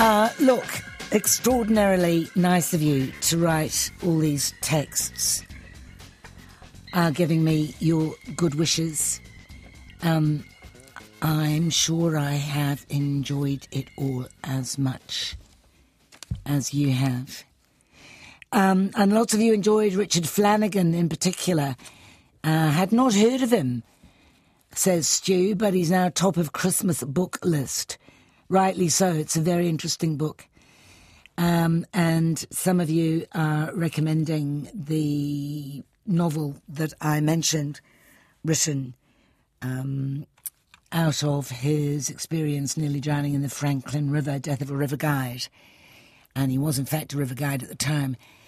Uh, look, extraordinarily nice of you to write all these texts, uh, giving me your good wishes. Um, I'm sure I have enjoyed it all as much as you have. Um, and lots of you enjoyed Richard Flanagan in particular. Uh, had not heard of him, says Stu, but he's now top of Christmas book list. Rightly so, it's a very interesting book. Um, and some of you are recommending the novel that I mentioned, written um, out of his experience nearly drowning in the Franklin River, Death of a River Guide. And he was, in fact, a river guide at the time.